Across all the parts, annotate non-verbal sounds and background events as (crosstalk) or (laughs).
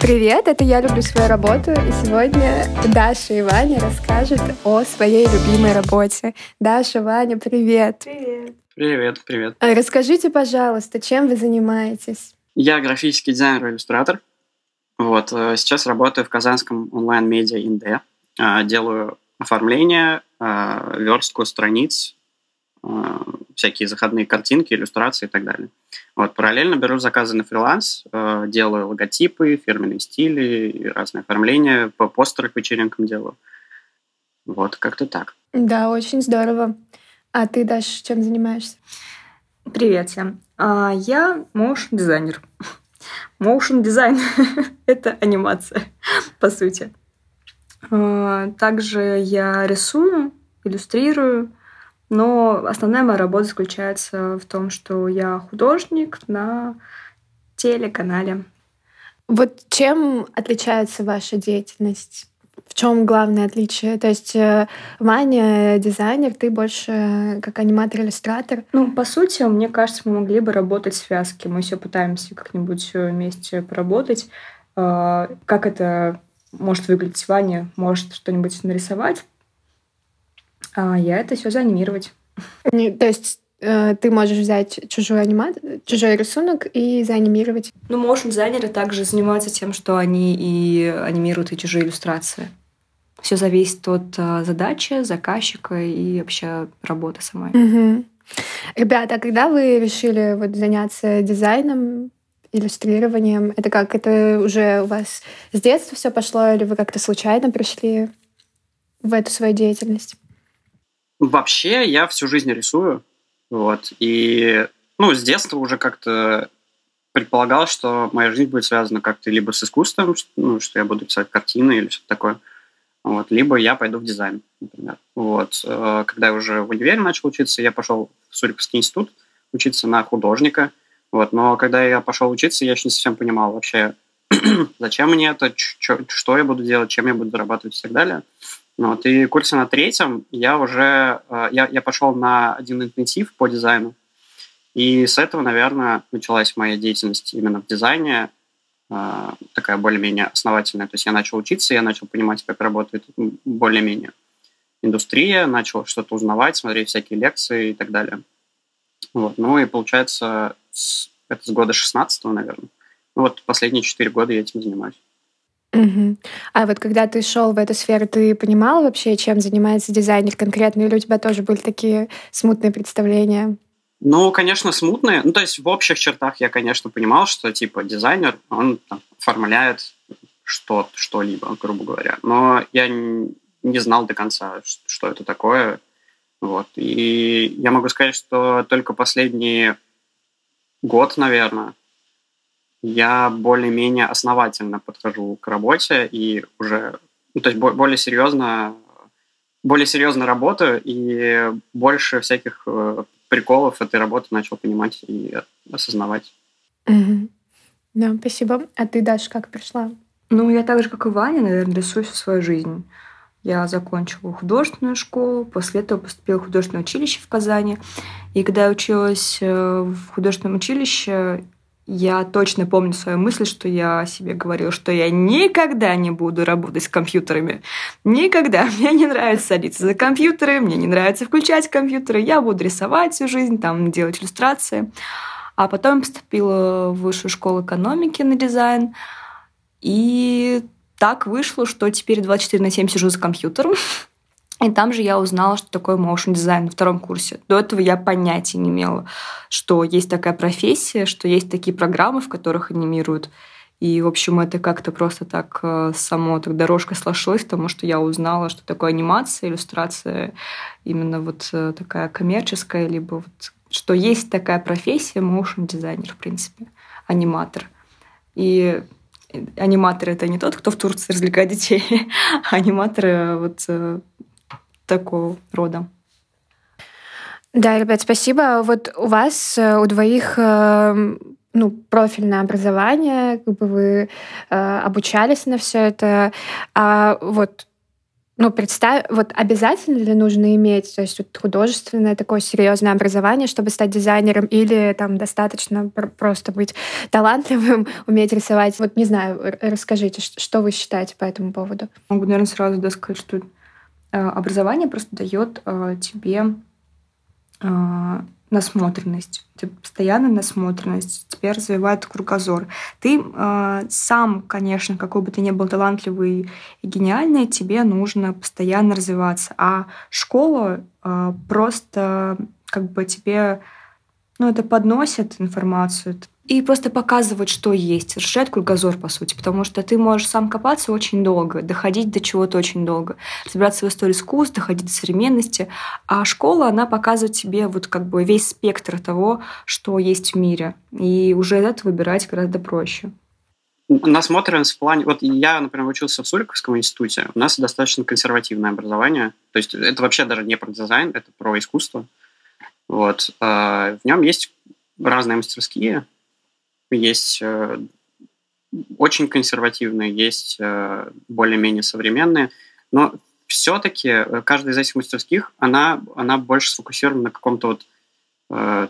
Привет, это «Я люблю свою работу», и сегодня Даша и Ваня расскажут о своей любимой работе. Даша, Ваня, привет. Привет. Привет, привет. А расскажите, пожалуйста, чем вы занимаетесь? Я графический дизайнер и иллюстратор. Вот, э, сейчас работаю в казанском онлайн-медиа Инде. А, делаю оформление, а, верстку страниц, всякие заходные картинки, иллюстрации и так далее. Вот, параллельно беру заказы на фриланс, э, делаю логотипы, фирменные стили, разные оформления, по постеры к вечеринкам делаю. Вот, как-то так. Да, очень здорово. А ты, Даша, чем занимаешься? Привет всем. А, я motion дизайнер. Motion дизайн — это анимация, по сути. А, также я рисую, иллюстрирую, но основная моя работа заключается в том, что я художник на телеканале. Вот чем отличается ваша деятельность? В чем главное отличие? То есть э, Ваня дизайнер, ты больше как аниматор-иллюстратор? Ну, по сути, мне кажется, мы могли бы работать в связке. Мы все пытаемся как-нибудь вместе поработать. Как это может выглядеть Ваня? Может что-нибудь нарисовать, а я это все заанимировать. То есть э, ты можешь взять чужой анимат, чужой рисунок и заанимировать. Ну, моушен дизайнеры также занимаются тем, что они и анимируют и чужие иллюстрации. Все зависит от э, задачи, заказчика и вообще работы самой. Угу. Ребята, а когда вы решили вот заняться дизайном, иллюстрированием, это как? Это уже у вас с детства все пошло, или вы как-то случайно пришли в эту свою деятельность? Вообще, я всю жизнь рисую. Вот. И ну, с детства уже как-то предполагал, что моя жизнь будет связана как-то либо с искусством, ну, что я буду писать картины или что-то такое, вот, либо я пойду в дизайн, например. Вот. Э, когда я уже в универе начал учиться, я пошел в Суриковский институт учиться на художника. Вот. Но когда я пошел учиться, я еще не совсем понимал вообще, (clears throat) зачем мне это, что я буду делать, чем я буду зарабатывать и так далее. Вот, и курсе на третьем я уже э, я, я пошел на один интенсив по дизайну. И с этого, наверное, началась моя деятельность именно в дизайне, э, такая более-менее основательная. То есть я начал учиться, я начал понимать, как работает более-менее индустрия, начал что-то узнавать, смотреть всякие лекции и так далее. Вот. Ну и получается, это с года 16 наверное. Ну вот последние четыре года я этим занимаюсь. Угу. А вот когда ты шел в эту сферу, ты понимал вообще, чем занимается дизайнер конкретно, или у тебя тоже были такие смутные представления? Ну, конечно, смутные. Ну, то есть в общих чертах я, конечно, понимал, что типа дизайнер, он там, оформляет что, что-либо, грубо говоря. Но я не знал до конца, что это такое. Вот. И я могу сказать, что только последний год, наверное, я более-менее основательно подхожу к работе и уже, ну, то есть более серьезно, более серьезно работаю и больше всяких э, приколов этой работы начал понимать и осознавать. Угу. Да, спасибо. А ты, Даша, как пришла? Ну, я так же, как и Ваня, наверное, рисую всю свою жизнь. Я закончила художественную школу, после этого поступила в художественное училище в Казани. И когда я училась э, в художественном училище, я точно помню свою мысль, что я себе говорила, что я никогда не буду работать с компьютерами. Никогда. (laughs) Мне не нравится садиться за компьютеры, мне не нравится включать компьютеры. Я буду рисовать всю жизнь, там, делать иллюстрации. А потом поступила в высшую школу экономики на дизайн. И так вышло, что теперь 24 на 7 сижу за компьютером. (laughs) И там же я узнала, что такое motion дизайн на втором курсе. До этого я понятия не имела, что есть такая профессия, что есть такие программы, в которых анимируют. И, в общем, это как-то просто так э, само так дорожка сложилась, потому что я узнала, что такое анимация, иллюстрация именно вот э, такая коммерческая, либо вот что есть такая профессия motion дизайнер, в принципе, аниматор. И аниматор это не тот, кто в Турции развлекает детей, а (laughs) аниматор вот э, такого рода. Да, ребят, спасибо. Вот у вас, э, у двоих э, ну, профильное образование, как бы вы э, обучались на все это. А вот Ну, представь, вот обязательно ли нужно иметь, то есть вот художественное такое серьезное образование, чтобы стать дизайнером, или там достаточно просто быть талантливым, (laughs) уметь рисовать? Вот не знаю, расскажите, что вы считаете по этому поводу? Могу, наверное, сразу да, сказать, что образование просто дает э, тебе э, насмотренность, постоянная насмотренность, тебя развивает кругозор. Ты э, сам, конечно, какой бы ты ни был талантливый и гениальный, тебе нужно постоянно развиваться. А школа э, просто как бы тебе ну, это подносит информацию, и просто показывать, что есть, расширять кругозор, по сути, потому что ты можешь сам копаться очень долго, доходить до чего-то очень долго, разбираться в истории искусств, доходить до современности, а школа, она показывает тебе вот как бы весь спектр того, что есть в мире, и уже это выбирать гораздо проще. Насмотренность в плане... Вот я, например, учился в Суриковском институте, у нас достаточно консервативное образование, то есть это вообще даже не про дизайн, это про искусство. Вот. А, в нем есть разные мастерские, есть э, очень консервативные, есть э, более-менее современные, но все-таки э, каждая из этих мастерских, она, она больше сфокусирована на каком-то вот э,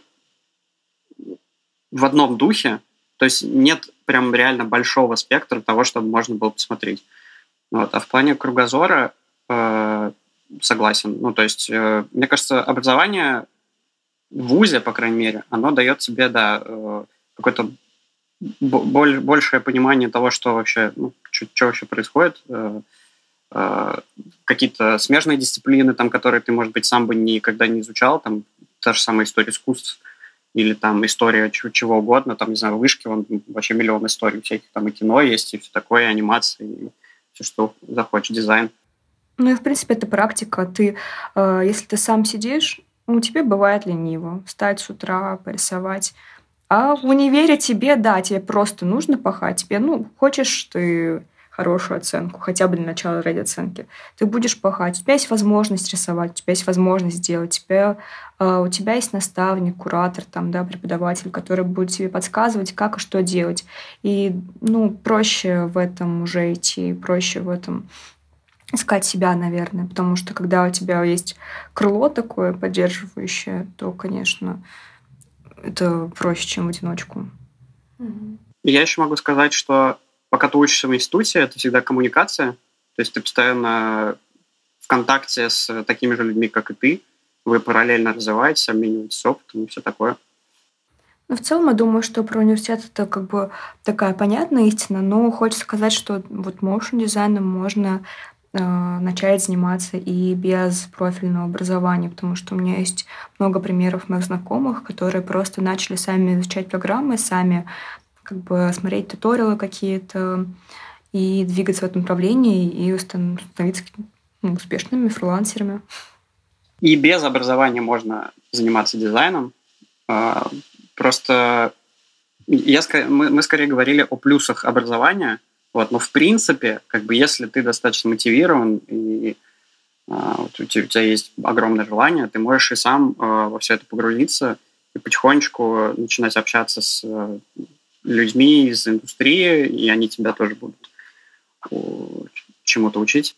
в одном духе, то есть нет прям реально большого спектра того, чтобы можно было посмотреть. Вот. А в плане кругозора э, согласен. Ну, то есть, э, мне кажется, образование ВУЗе, по крайней мере, оно дает тебе, да, э, какой-то большее понимание того, что вообще, ну, что вообще происходит, э, э, какие-то смежные дисциплины, там, которые ты, может быть, сам бы никогда не изучал, там, та же самая история искусств, или там история чего, угодно, там, не знаю, вышки, он вообще миллион историй всяких, там и кино есть, и все такое, и анимация, и все, что захочешь, дизайн. Ну и, в принципе, это практика. Ты, э, если ты сам сидишь, ну, тебе бывает лениво встать с утра, порисовать, а в универе тебе, да, тебе просто нужно пахать. Тебе, ну, хочешь ты хорошую оценку, хотя бы для начала ради оценки. Ты будешь пахать. У тебя есть возможность рисовать, у тебя есть возможность сделать. У тебя, uh, у тебя есть наставник, куратор, там, да, преподаватель, который будет тебе подсказывать, как и что делать. И ну, проще в этом уже идти, проще в этом искать себя, наверное, потому что когда у тебя есть крыло такое поддерживающее, то, конечно, это проще, чем в одиночку. Я еще могу сказать, что пока ты учишься в институте, это всегда коммуникация. То есть ты постоянно в контакте с такими же людьми, как и ты. Вы параллельно развиваетесь, обмениваетесь опытом и все такое. Ну, в целом, я думаю, что про университет это как бы такая понятная истина, но хочется сказать, что вот motion дизайном можно начать заниматься и без профильного образования, потому что у меня есть много примеров моих знакомых, которые просто начали сами изучать программы, сами как бы смотреть туториалы какие-то и двигаться в этом направлении и становиться ну, успешными фрилансерами. И без образования можно заниматься дизайном. А, просто я, мы, мы скорее говорили о плюсах образования – вот, но в принципе, как бы если ты достаточно мотивирован и а, вот у, тебя, у тебя есть огромное желание, ты можешь и сам а, во все это погрузиться и потихонечку начинать общаться с а, людьми из индустрии, и они тебя тоже будут чему-то учить.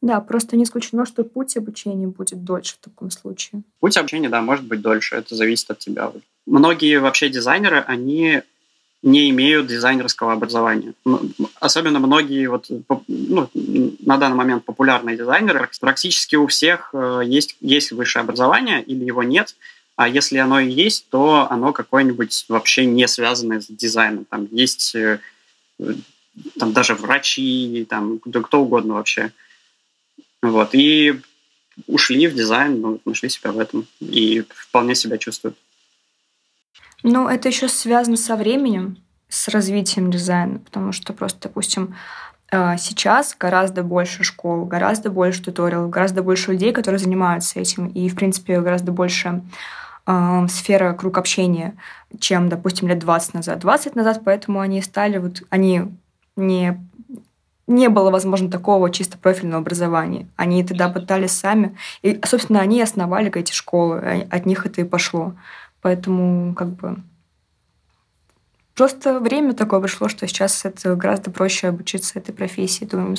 Да, просто не исключено, что путь обучения будет дольше в таком случае. Путь обучения, да, может быть дольше, это зависит от тебя. Многие вообще дизайнеры, они не имеют дизайнерского образования. Особенно многие вот, ну, на данный момент популярные дизайнеры, практически у всех э, есть, есть высшее образование или его нет, а если оно и есть, то оно какое-нибудь вообще не связанное с дизайном. Там есть э, там даже врачи, там кто угодно вообще. Вот. И ушли в дизайн, ну, нашли себя в этом и вполне себя чувствуют. Ну, это еще связано со временем, с развитием дизайна, потому что просто, допустим, э, сейчас гораздо больше школ, гораздо больше туториалов, гораздо больше людей, которые занимаются этим, и, в принципе, гораздо больше э, сфера круг общения, чем, допустим, лет 20 назад. 20 назад, поэтому они стали, вот, они не не было, возможно, такого чисто профильного образования. Они тогда пытались сами. И, собственно, они основали эти школы. От них это и пошло. Поэтому как бы просто время такое пришло, что сейчас это гораздо проще обучиться этой профессии, думаю.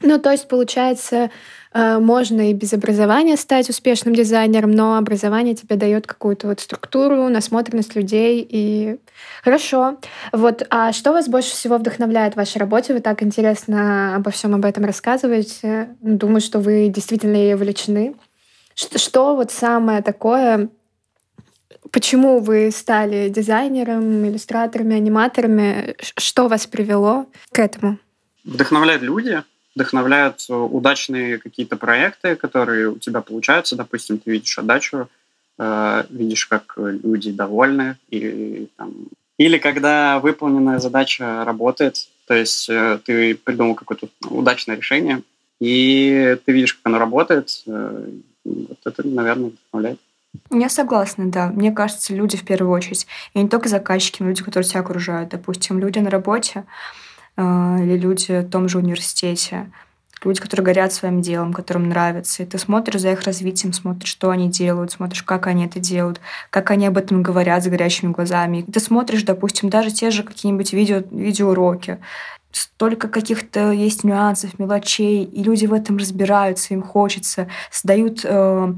Ну, то есть, получается, э, можно и без образования стать успешным дизайнером, но образование тебе дает какую-то вот структуру, насмотренность людей и хорошо. Вот, а что вас больше всего вдохновляет в вашей работе? Вы так интересно обо всем об этом рассказываете. Ну, думаю, что вы действительно ей увлечены. Что, что вот самое такое, почему вы стали дизайнером, иллюстраторами, аниматорами? Что вас привело к этому? Вдохновляют люди, вдохновляют э, удачные какие-то проекты, которые у тебя получаются. Допустим, ты видишь отдачу, э, видишь, как люди довольны, или, там, или когда выполненная задача работает, то есть э, ты придумал какое-то удачное решение, и ты видишь, как оно работает, вот это, наверное, вдохновляет. Я согласна, да. Мне кажется, люди в первую очередь, и не только заказчики, но люди, которые тебя окружают. Допустим, люди на работе, а, или люди в том же университете, люди, которые горят своим делом, которым нравится. И ты смотришь за их развитием, смотришь, что они делают, смотришь, как они это делают, как они об этом говорят с горящими глазами. И ты смотришь, допустим, даже те же какие-нибудь видео, видеоуроки. Столько каких-то есть нюансов, мелочей, и люди в этом разбираются, им хочется, создают э,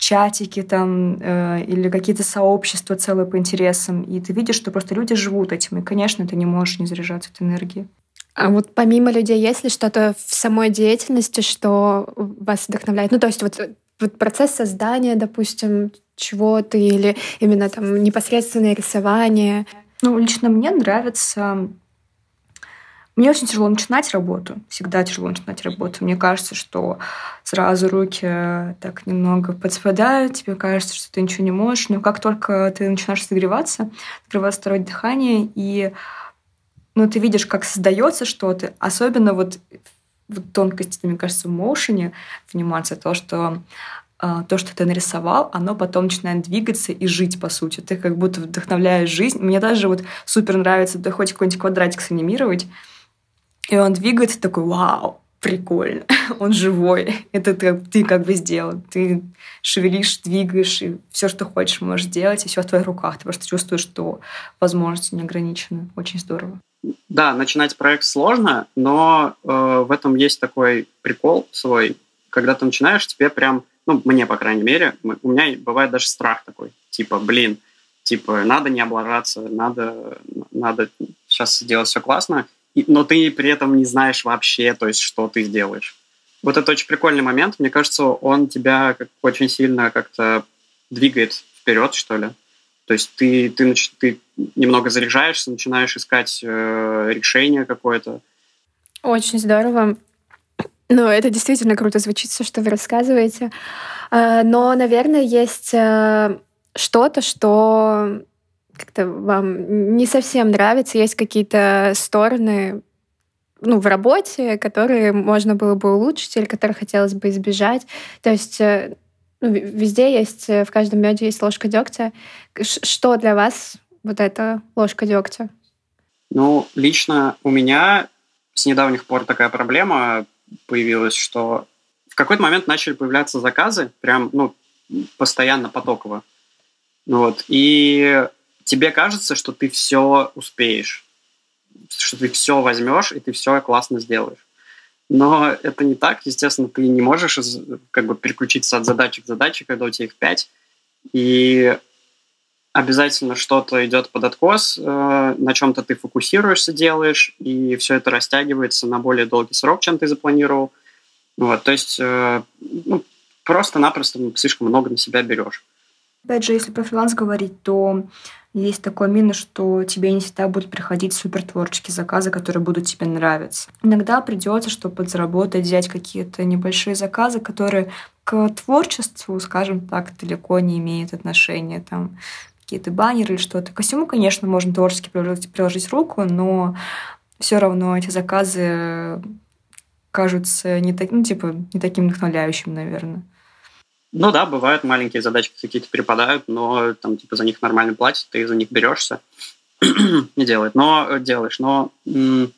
чатики там э, или какие-то сообщества целые по интересам, и ты видишь, что просто люди живут этим, и, конечно, ты не можешь не заряжаться этой энергией. А вот помимо людей, есть ли что-то в самой деятельности, что вас вдохновляет? Ну, то есть вот, вот процесс создания, допустим, чего-то или именно там непосредственное рисование? Ну, лично мне нравится мне очень тяжело начинать работу, всегда тяжело начинать работу. Мне кажется, что сразу руки так немного подспадают, тебе кажется, что ты ничего не можешь, но как только ты начинаешь согреваться, открывается второе дыхание, и ну, ты видишь, как создается что-то, особенно вот, вот тонкости, мне кажется, в моушене вниматься, то, что а, то, что ты нарисовал, оно потом начинает двигаться и жить, по сути. Ты как будто вдохновляешь жизнь. Мне даже вот супер нравится, ты хоть какой-нибудь квадратик санимировать, и он двигается такой, вау, прикольно, (laughs) он живой. Это ты, ты как бы сделал. Ты шевелишь, двигаешь, и все, что хочешь, можешь делать, и все в твоих руках. Ты просто чувствуешь, что возможности не ограничены. Очень здорово. Да, начинать проект сложно, но э, в этом есть такой прикол свой. Когда ты начинаешь, тебе прям, ну, мне, по крайней мере, у меня бывает даже страх такой. Типа, блин, типа, надо не облажаться, надо, надо сейчас сделать все классно но ты при этом не знаешь вообще, то есть, что ты сделаешь. Вот это очень прикольный момент. Мне кажется, он тебя как очень сильно как-то двигает вперед, что ли. То есть ты, ты, ты немного заряжаешься, начинаешь искать э, решение какое-то. Очень здорово. Ну, это действительно круто звучит, все, что вы рассказываете. Э, но, наверное, есть э, что-то, что как-то вам не совсем нравится, есть какие-то стороны ну, в работе, которые можно было бы улучшить или которые хотелось бы избежать. То есть э, ну, везде есть, э, в каждом меде есть ложка дегтя. Что для вас вот эта ложка дегтя? Ну, лично у меня с недавних пор такая проблема появилась, что в какой-то момент начали появляться заказы, прям, ну, постоянно потоково. Вот. И тебе кажется, что ты все успеешь, что ты все возьмешь и ты все классно сделаешь. Но это не так. Естественно, ты не можешь как бы переключиться от задачи к задаче, когда у тебя их пять. И обязательно что-то идет под откос, э, на чем-то ты фокусируешься, делаешь, и все это растягивается на более долгий срок, чем ты запланировал. Вот, то есть э, ну, просто-напросто слишком много на себя берешь. Опять же, если про фриланс говорить, то есть такой минус, что тебе не всегда будут приходить супер творческие заказы, которые будут тебе нравиться. Иногда придется, чтобы подзаработать, взять какие-то небольшие заказы, которые к творчеству, скажем так, далеко не имеют отношения. Там какие-то баннеры или что-то. Ко всему, конечно, можно творчески приложить, приложить руку, но все равно эти заказы кажутся не, так, ну, типа, не таким вдохновляющим, наверное. Ну да, бывают маленькие задачки какие-то перепадают, но там типа за них нормально платят, ты за них берешься (clears throat) не делает, но э, делаешь. Но м-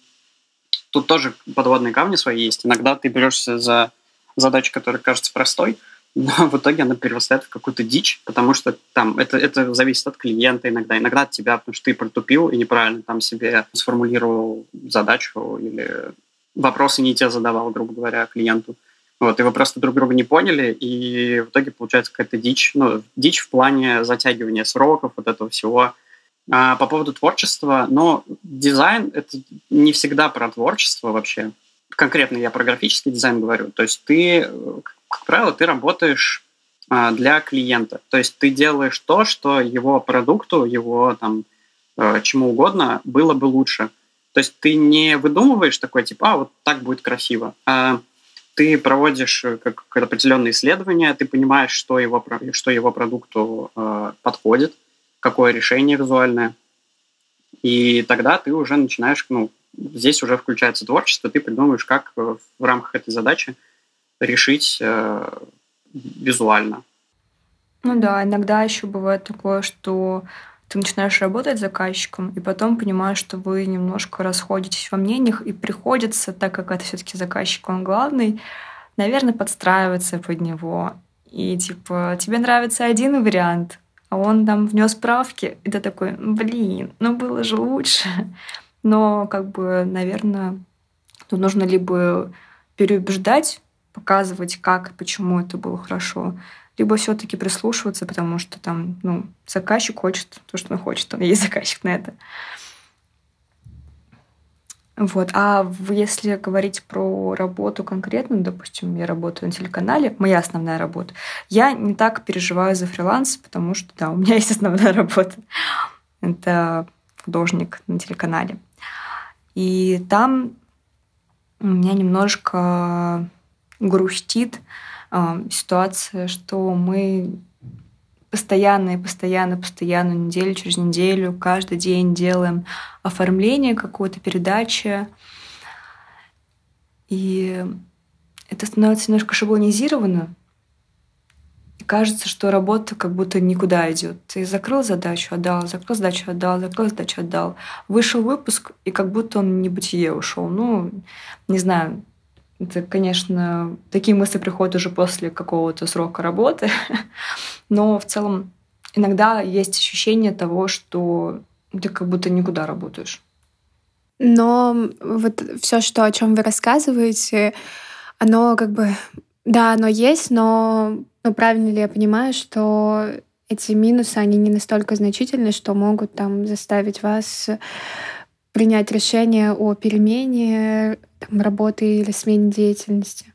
тут тоже подводные камни свои есть. Иногда ты берешься за задачу, которая кажется простой, но (laughs) в итоге она перерастает в какую-то дичь, потому что там это, это зависит от клиента иногда, иногда от тебя, потому что ты протупил и неправильно там себе сформулировал задачу или вопросы не те задавал, грубо говоря, клиенту. Вот, и вы просто друг друга не поняли, и в итоге получается какая-то дичь, ну, дичь в плане затягивания сроков, вот этого всего. А по поводу творчества, но дизайн — это не всегда про творчество вообще. Конкретно я про графический дизайн говорю. То есть ты, как правило, ты работаешь а, для клиента. То есть ты делаешь то, что его продукту, его там э, чему угодно было бы лучше. То есть ты не выдумываешь такой типа, а вот так будет красиво, а ты проводишь э, как, определенные исследования, ты понимаешь, что его, что его продукту э, подходит, какое решение визуальное, и тогда ты уже начинаешь, ну, здесь уже включается творчество, ты придумываешь, как э, в рамках этой задачи решить э, визуально. Ну да, иногда еще бывает такое, что ты начинаешь работать с заказчиком, и потом понимаешь, что вы немножко расходитесь во мнениях, и приходится, так как это все-таки заказчик, он главный, наверное, подстраиваться под него. И типа, тебе нравится один вариант, а он там внес правки, и ты такой, блин, ну было же лучше. (laughs) Но, как бы, наверное, тут нужно либо переубеждать, показывать, как и почему это было хорошо, либо все-таки прислушиваться, потому что там, ну, заказчик хочет то, что он хочет, он есть заказчик на это. Вот. А если говорить про работу конкретно, допустим, я работаю на телеканале, моя основная работа, я не так переживаю за фриланс, потому что, да, у меня (laughs) есть основная работа. Это художник на телеканале. И там у меня немножко грустит ситуация, что мы постоянно и постоянно, постоянно, неделю через неделю, каждый день делаем оформление какой-то передачи. И это становится немножко шаблонизировано. И кажется, что работа как будто никуда идет. Ты закрыл задачу, отдал, закрыл задачу, отдал, закрыл задачу, отдал. Вышел выпуск, и как будто он не бытие ушел. Ну, не знаю, это, конечно, такие мысли приходят уже после какого-то срока работы, (laughs) но в целом иногда есть ощущение того, что ты как будто никуда работаешь. Но вот все, что о чем вы рассказываете, оно как бы да, оно есть, но ну, правильно ли я понимаю, что эти минусы, они не настолько значительны, что могут там заставить вас принять решение о перемене там, работы или смене деятельности?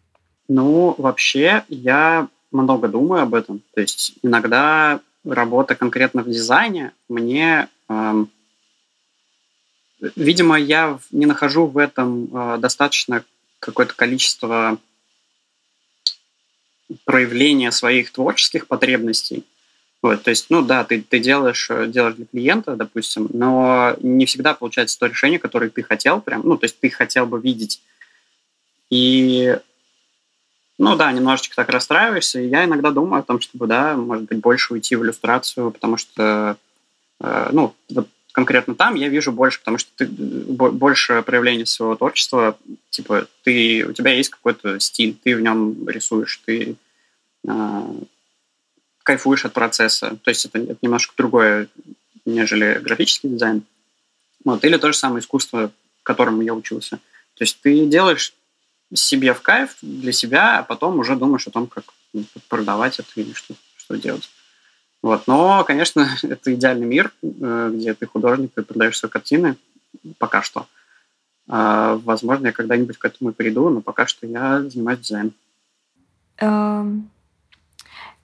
Ну, вообще, я много думаю об этом. То есть иногда работа конкретно в дизайне мне... Эм, видимо, я не нахожу в этом э, достаточно какое-то количество проявления своих творческих потребностей. Вот, то есть, ну да, ты, ты делаешь, э, делаешь для клиента, допустим, но не всегда получается то решение, которое ты хотел прям, ну, то есть ты хотел бы видеть. И, ну да, немножечко так расстраиваешься. Я иногда думаю о том, чтобы, да, может быть, больше уйти в иллюстрацию, потому что, э, ну, вот конкретно там я вижу больше, потому что ты больше проявления своего творчества, типа, ты, у тебя есть какой-то стиль, ты в нем рисуешь, ты э, кайфуешь от процесса. То есть это, это немножко другое, нежели графический дизайн. Вот. Или то же самое искусство, которому я учился. То есть ты делаешь себе в кайф для себя, а потом уже думаешь о том, как ну, продавать это или что, что делать. Вот. Но, конечно, (laughs) это идеальный мир, э, где ты художник, ты продаешь свои картины. Пока что. А, возможно, я когда-нибудь к этому приду, но пока что я занимаюсь дизайном.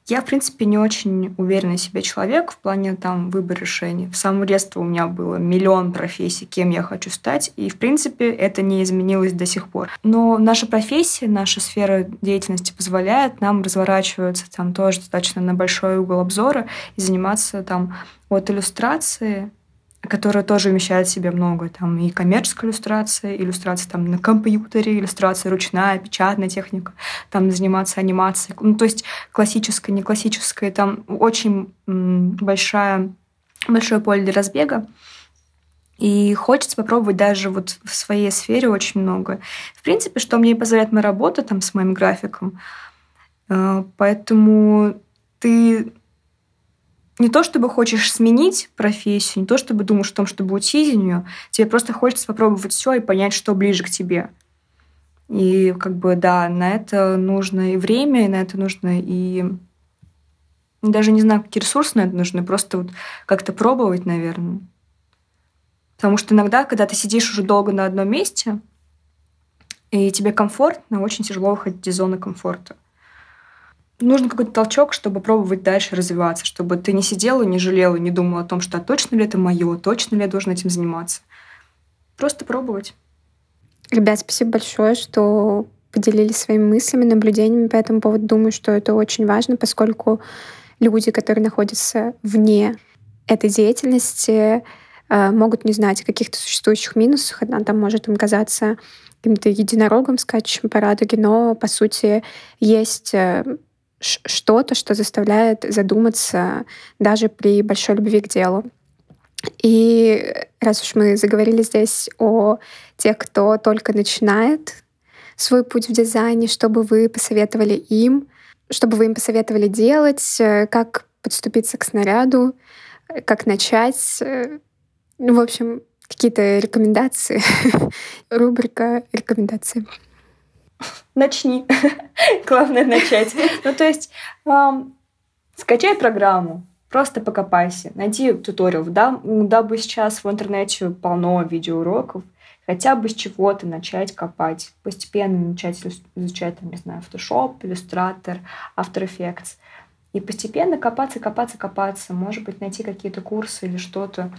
Я, в принципе, не очень уверенный в себе человек в плане там выбора решений. В самом детстве у меня было миллион профессий, кем я хочу стать, и, в принципе, это не изменилось до сих пор. Но наша профессия, наша сфера деятельности позволяет нам разворачиваться там тоже достаточно на большой угол обзора и заниматься там от иллюстрации которая тоже вмещает в себе много. Там и коммерческая иллюстрация, иллюстрация там на компьютере, иллюстрация ручная, печатная техника, там заниматься анимацией. Ну, то есть классическая, не классическая, там очень большая, большое поле для разбега. И хочется попробовать даже вот в своей сфере очень много. В принципе, что мне позволяет моя работа там с моим графиком. Э, поэтому ты не то чтобы хочешь сменить профессию, не то чтобы думаешь о том, чтобы уйти из нее, тебе просто хочется попробовать все и понять, что ближе к тебе. И как бы, да, на это нужно и время, и на это нужно и даже не знаю, какие ресурсы на это нужны, просто вот как-то пробовать, наверное. Потому что иногда, когда ты сидишь уже долго на одном месте, и тебе комфортно, очень тяжело выходить из зоны комфорта. Нужен какой-то толчок, чтобы пробовать дальше развиваться, чтобы ты не сидела, не жалела, не думала о том, что а точно ли это мое, точно ли я должна этим заниматься. Просто пробовать. Ребят, спасибо большое, что поделились своими мыслями, наблюдениями по этому поводу. Думаю, что это очень важно, поскольку люди, которые находятся вне этой деятельности, э, могут не знать о каких-то существующих минусах. Она там может им казаться каким-то единорогом, скачущим по радуге, но, по сути, есть э, что-то, что заставляет задуматься даже при большой любви к делу. И раз уж мы заговорили здесь о тех, кто только начинает свой путь в дизайне, чтобы вы посоветовали им, чтобы вы им посоветовали делать, э, как подступиться к снаряду, э, как начать. Э, ну, в общем, какие-то рекомендации. (laughs) Рубрика рекомендации. Начни. (laughs) Главное начать. Ну, то есть, эм, скачай программу, просто покопайся, найди туториал. Да, дабы сейчас в интернете полно видеоуроков, хотя бы с чего-то начать копать, постепенно начать изучать, там, не знаю, Photoshop, Illustrator, After Effects. И постепенно копаться, копаться, копаться. Может быть, найти какие-то курсы или что-то.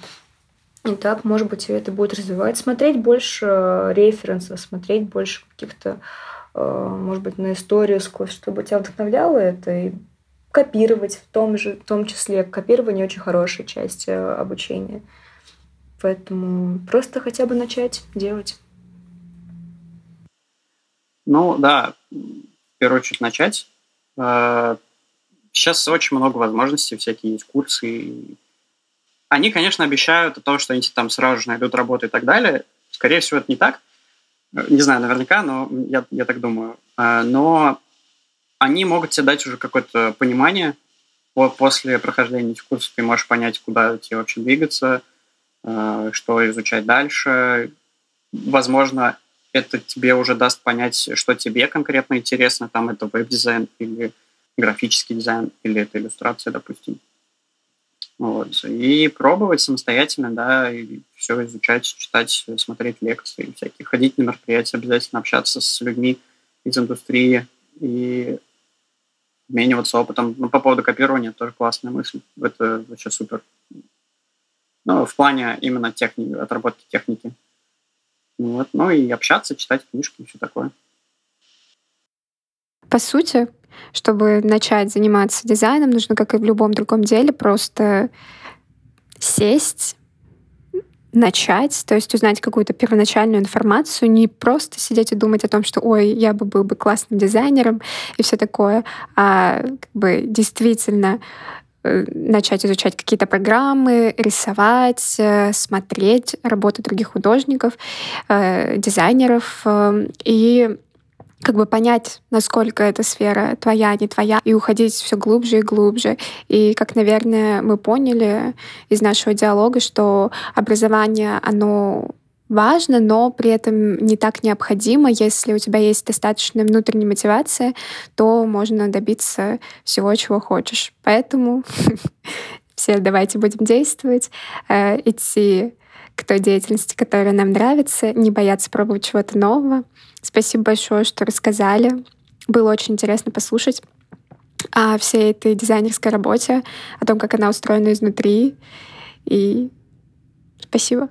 И так, может быть, это будет развивать. Смотреть больше э, референсов, смотреть больше каких-то, может быть, на историю, чтобы тебя вдохновляло это. И копировать в том же, в том числе. Копирование очень хорошая часть э, обучения. Поэтому просто хотя бы начать делать. Ну да, в первую очередь начать. А, сейчас очень много возможностей, всякие есть курсы. Они, конечно, обещают о том, что они там сразу же найдут работу и так далее. Скорее всего, это не так. Не знаю наверняка, но я, я так думаю. А, но они могут тебе дать уже какое-то понимание. Вот после прохождения этих курсов ты можешь понять, куда тебе вообще двигаться – Э, что изучать дальше. Возможно, это тебе уже даст понять, что тебе конкретно интересно, там это веб-дизайн или графический дизайн, или это иллюстрация, допустим. Вот. И пробовать самостоятельно, да, и все изучать, читать, смотреть лекции, всякие, ходить на мероприятия, обязательно общаться с людьми из индустрии и обмениваться опытом. Ну, по поводу копирования тоже классная мысль. Это вообще супер. Ну, в плане именно техники, отработки техники. Вот. Ну и общаться, читать книжки и все такое. По сути, чтобы начать заниматься дизайном, нужно, как и в любом другом деле, просто сесть, начать, то есть узнать какую-то первоначальную информацию, не просто сидеть и думать о том, что ой, я бы был бы классным дизайнером и все такое, а как бы действительно Э, начать изучать какие-то программы, рисовать, э, смотреть работы других художников, э, дизайнеров и как бы понять, насколько эта сфера твоя, не твоя, и уходить все глубже и глубже. И как, наверное, мы поняли из нашего диалога, что образование, оно важно, но при этом не так необходимо. Если у тебя есть достаточная внутренняя мотивация, то можно добиться всего, чего хочешь. Поэтому (laughs) все давайте будем действовать, э, идти к той деятельности, которая нам нравится, не бояться пробовать чего-то нового. Спасибо большое, что рассказали. Было очень интересно послушать о всей этой дизайнерской работе, о том, как она устроена изнутри. И спасибо.